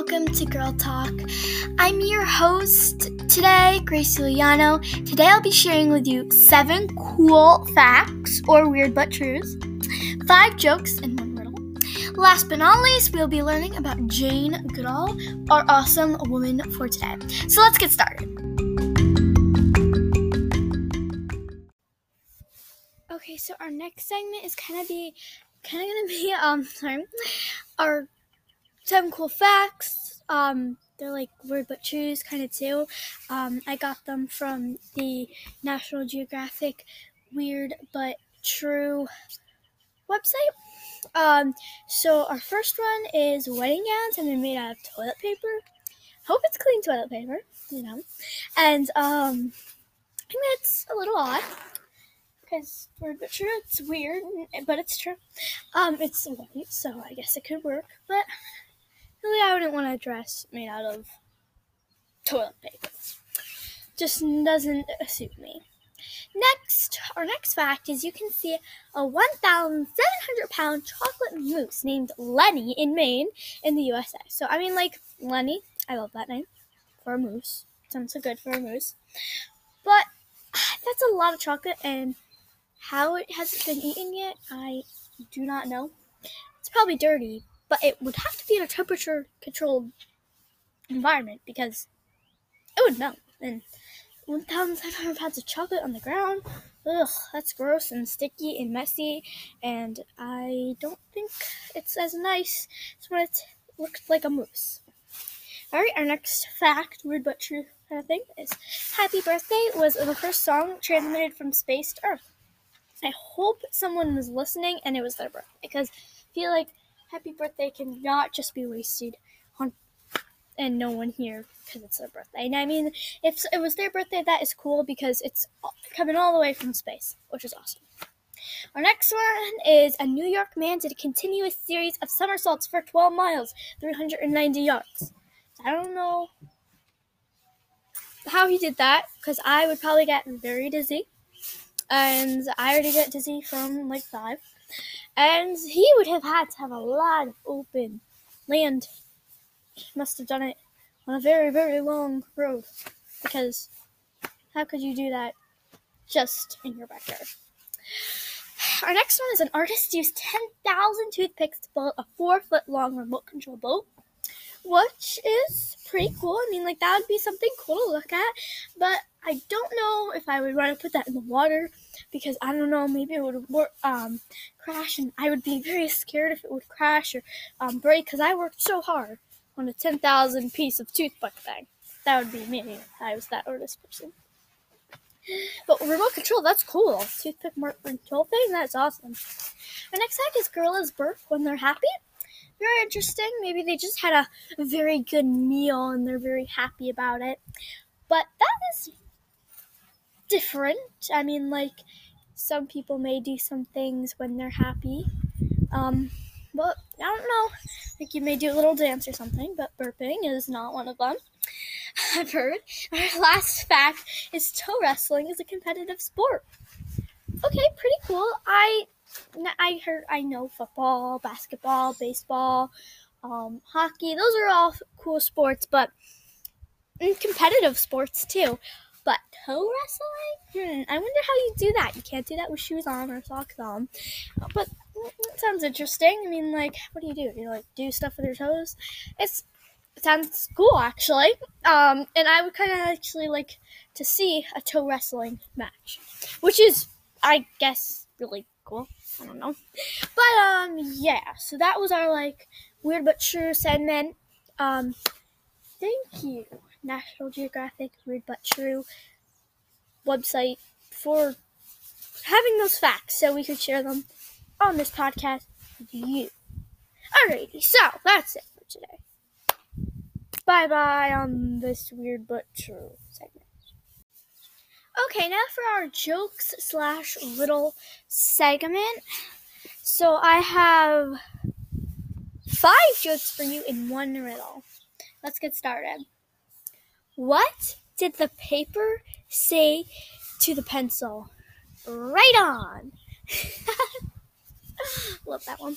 welcome to Girl Talk. I'm your host today, Grace Juliano. Today I'll be sharing with you seven cool facts or weird but truths, five jokes, and one riddle. Last but not least, we'll be learning about Jane Goodall, our awesome woman for today. So let's get started. Okay, so our next segment is kind of be kind of gonna be um sorry our seven cool facts. Um, they're like weird but truths kind of too. Um, I got them from the National Geographic Weird but True website. Um, so our first one is wedding gowns and they're made out of toilet paper. Hope it's clean toilet paper, you know. And um, I think that's a little odd because weird but true. It's weird, but it's true. Um, it's white, so I guess it could work. But I wouldn't want a dress made out of toilet paper. Just doesn't suit me. Next, our next fact is you can see a 1,700 pound chocolate moose named Lenny in Maine in the USA. So, I mean, like, Lenny, I love that name for a moose. Sounds so good for a moose. But that's a lot of chocolate, and how it hasn't been eaten yet, I do not know. It's probably dirty, but it would have to be in a temperature controlled environment because it would melt. And 1,500 pounds of chocolate on the ground, ugh, that's gross and sticky and messy. And I don't think it's as nice as when it looks like a moose. Alright, our next fact, weird but true kind of thing, is Happy Birthday was the first song transmitted from space to Earth. I hope someone was listening and it was their birthday because I feel like happy birthday cannot just be wasted on and no one here because it's their birthday. And I mean, if it was their birthday, that is cool because it's coming all the way from space, which is awesome. Our next one is a New York man did a continuous series of somersaults for 12 miles, 390 yards. I don't know how he did that because I would probably get very dizzy and I already get dizzy from like five. And he would have had to have a lot of open land. Must have done it on a very, very long road. Because how could you do that just in your backyard? Our next one is an artist used 10,000 toothpicks to build a four foot long remote control boat, which is pretty cool. I mean, like, that would be something cool to look at, but I don't know if I would want to put that in the water because I don't know, maybe it would um, crash, and I would be very scared if it would crash or um, break because I worked so hard on a 10,000 piece of toothpick thing. That would be me if I was that artist person. But remote control, that's cool. Toothpick remote control thing, that's awesome. Our next fact is gorillas burp when they're happy. Very interesting. Maybe they just had a very good meal and they're very happy about it. But that is different. I mean, like, some people may do some things when they're happy. Um, but I don't know. Like, you may do a little dance or something, but burping is not one of them. I've heard. Our last fact is toe wrestling is a competitive sport. Okay, pretty cool. I I heard I know football, basketball, baseball, um, hockey. Those are all cool sports, but competitive sports too. But toe wrestling? Hmm, I wonder how you do that. You can't do that with shoes on or socks on. But that sounds interesting. I mean, like, what do you do? You like do stuff with your toes? It's it sounds cool actually. Um, and I would kind of actually like to see a toe wrestling match, which is, I guess, really cool. I don't know, but um, yeah. So that was our like weird but true segment. Um, thank you. National Geographic Weird But True website for having those facts so we could share them on this podcast with you. Alrighty, so that's it for today. Bye bye on this weird but true segment. Okay, now for our jokes slash little segment. So I have five jokes for you in one riddle. Let's get started. What did the paper say to the pencil? Right on! Love that one.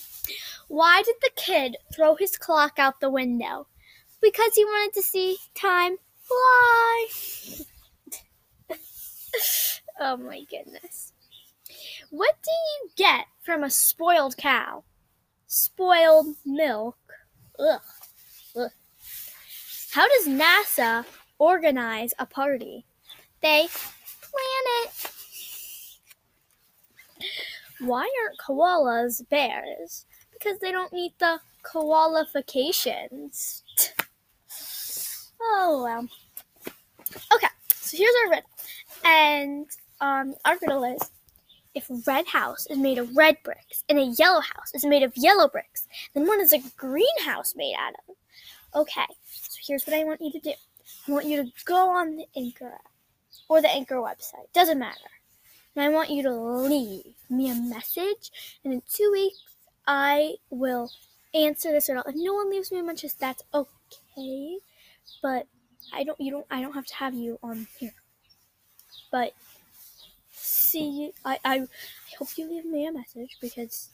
Why did the kid throw his clock out the window? because he wanted to see time fly. oh my goodness. What do you get from a spoiled cow? Spoiled milk. Ugh. Ugh. How does NASA organize a party? They plan it. Why aren't koalas bears? Because they don't meet the qualifications. oh well. Okay, so here's our riddle. And um, our riddle is if a red house is made of red bricks and a yellow house is made of yellow bricks, then what is a green house made out of? Okay, so here's what I want you to do. Want you to go on the Anchor app or the Anchor website. Doesn't matter. And I want you to leave me a message, and in two weeks I will answer this riddle. If no one leaves me a message, that's okay. But I don't. You don't. I don't have to have you on here. But see, I I, I hope you leave me a message because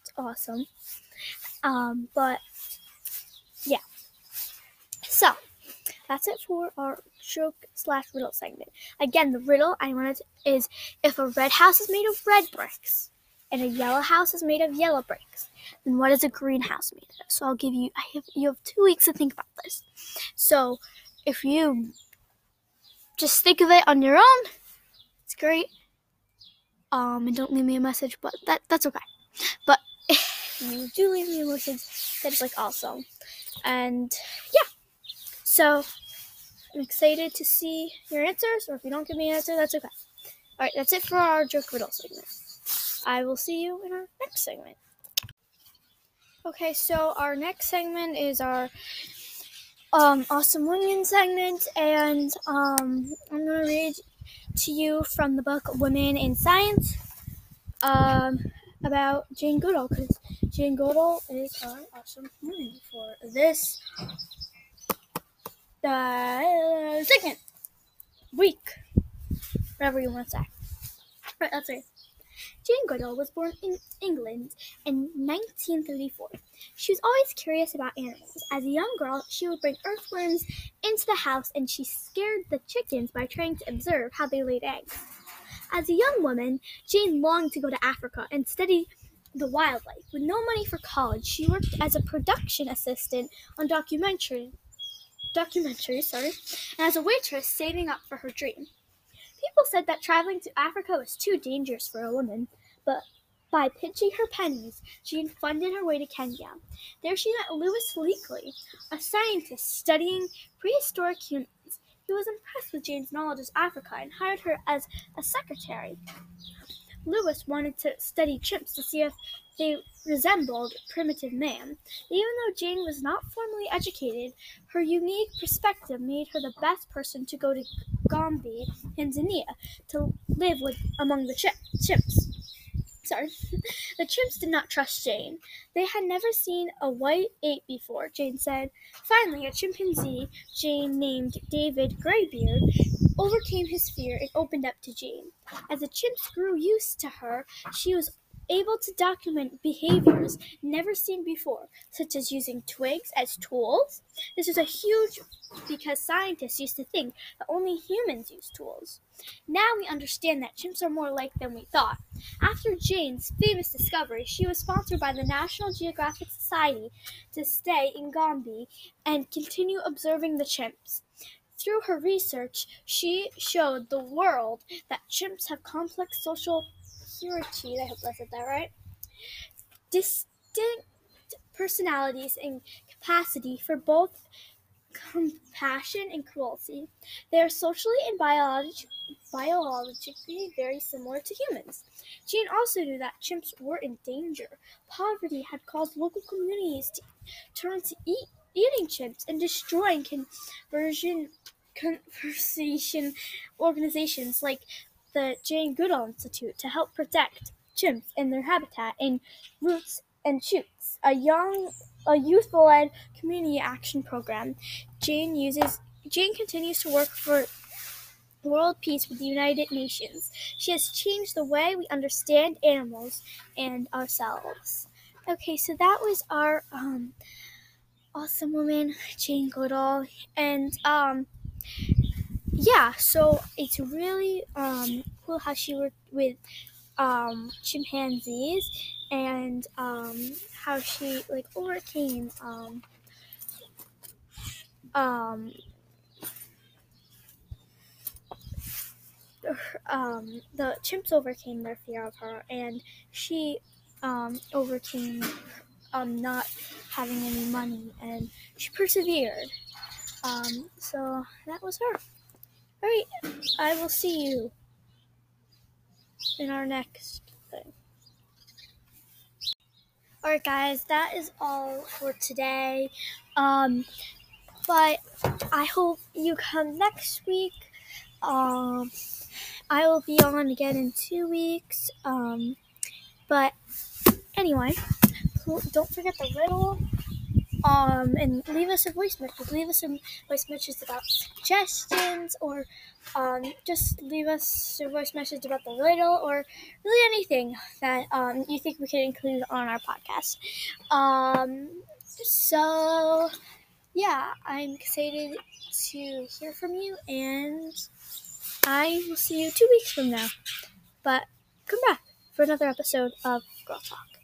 it's awesome. Um, but yeah. So that's it for our joke slash riddle segment. Again, the riddle I wanted is if a red house is made of red bricks and a yellow house is made of yellow bricks, then what is a green house made of? So I'll give you I have you have two weeks to think about this. So if you just think of it on your own, it's great. Um, and don't leave me a message, but that that's okay. But if you do leave me a message, that's like awesome. And. So I'm excited to see your answers, or if you don't give me an answer, that's okay. Alright, that's it for our joke riddle segment. I will see you in our next segment. Okay, so our next segment is our um, awesome women segment, and um, I'm gonna read to you from the book Women in Science um, about Jane Goodall, because Jane Goodall is our awesome woman for this uh, second week, whatever you want to say. Right, that's right. Jane Goodall was born in England in 1934. She was always curious about animals. As a young girl, she would bring earthworms into the house and she scared the chickens by trying to observe how they laid eggs. As a young woman, Jane longed to go to Africa and study the wildlife. With no money for college, she worked as a production assistant on documentary documentary, sorry, and as a waitress saving up for her dream. People said that traveling to Africa was too dangerous for a woman, but by pinching her pennies, she funded her way to Kenya. There she met Louis Leakey, a scientist studying prehistoric humans. He was impressed with Jane's knowledge of Africa and hired her as a secretary. Louis wanted to study chimps to see if they resembled primitive man. Even though Jane was not formally educated, her unique perspective made her the best person to go to Gombe, Tanzania, to live with among the chimps. Sorry. The chimps did not trust Jane. They had never seen a white ape before, Jane said. Finally, a chimpanzee, Jane named David Greybeard, overcame his fear and opened up to Jane. As the chimps grew used to her, she was able to document behaviors never seen before, such as using twigs as tools. This was a huge because scientists used to think that only humans use tools. Now we understand that chimps are more alike than we thought. After Jane's famous discovery, she was sponsored by the National Geographic Society to stay in Gombe and continue observing the chimps. Through her research, she showed the world that chimps have complex social hierarchy. I hope I said that right. Distinct personalities and capacity for both compassion and cruelty. They are socially and biolog- biologically very similar to humans. Jane also knew that chimps were in danger. Poverty had caused local communities to turn to eat, eating chimps and destroying conversion conversation organizations like the Jane Goodall Institute to help protect chimps and their habitat in Roots and Shoots, a young a youth-led community action program. Jane uses Jane continues to work for world peace with the United Nations. She has changed the way we understand animals and ourselves. Okay, so that was our um awesome woman, Jane Goodall, and um, yeah. So it's really um cool how she worked with um chimpanzees and um how she like overcame um um um, the chimps overcame their fear of her, and she um, overcame um, not having any money, and she persevered. Um, so that was her. All right, I will see you in our next thing. All right, guys, that is all for today. Um, but I hope you come next week. Um, I will be on again in two weeks. Um, but anyway, don't forget the riddle. Um, and leave us a voice message. Leave us some voice messages about suggestions, or um, just leave us a voice message about the riddle, or really anything that um, you think we could include on our podcast. Um, so yeah, I'm excited to hear from you, and I will see you two weeks from now. But come back for another episode of Girl Talk.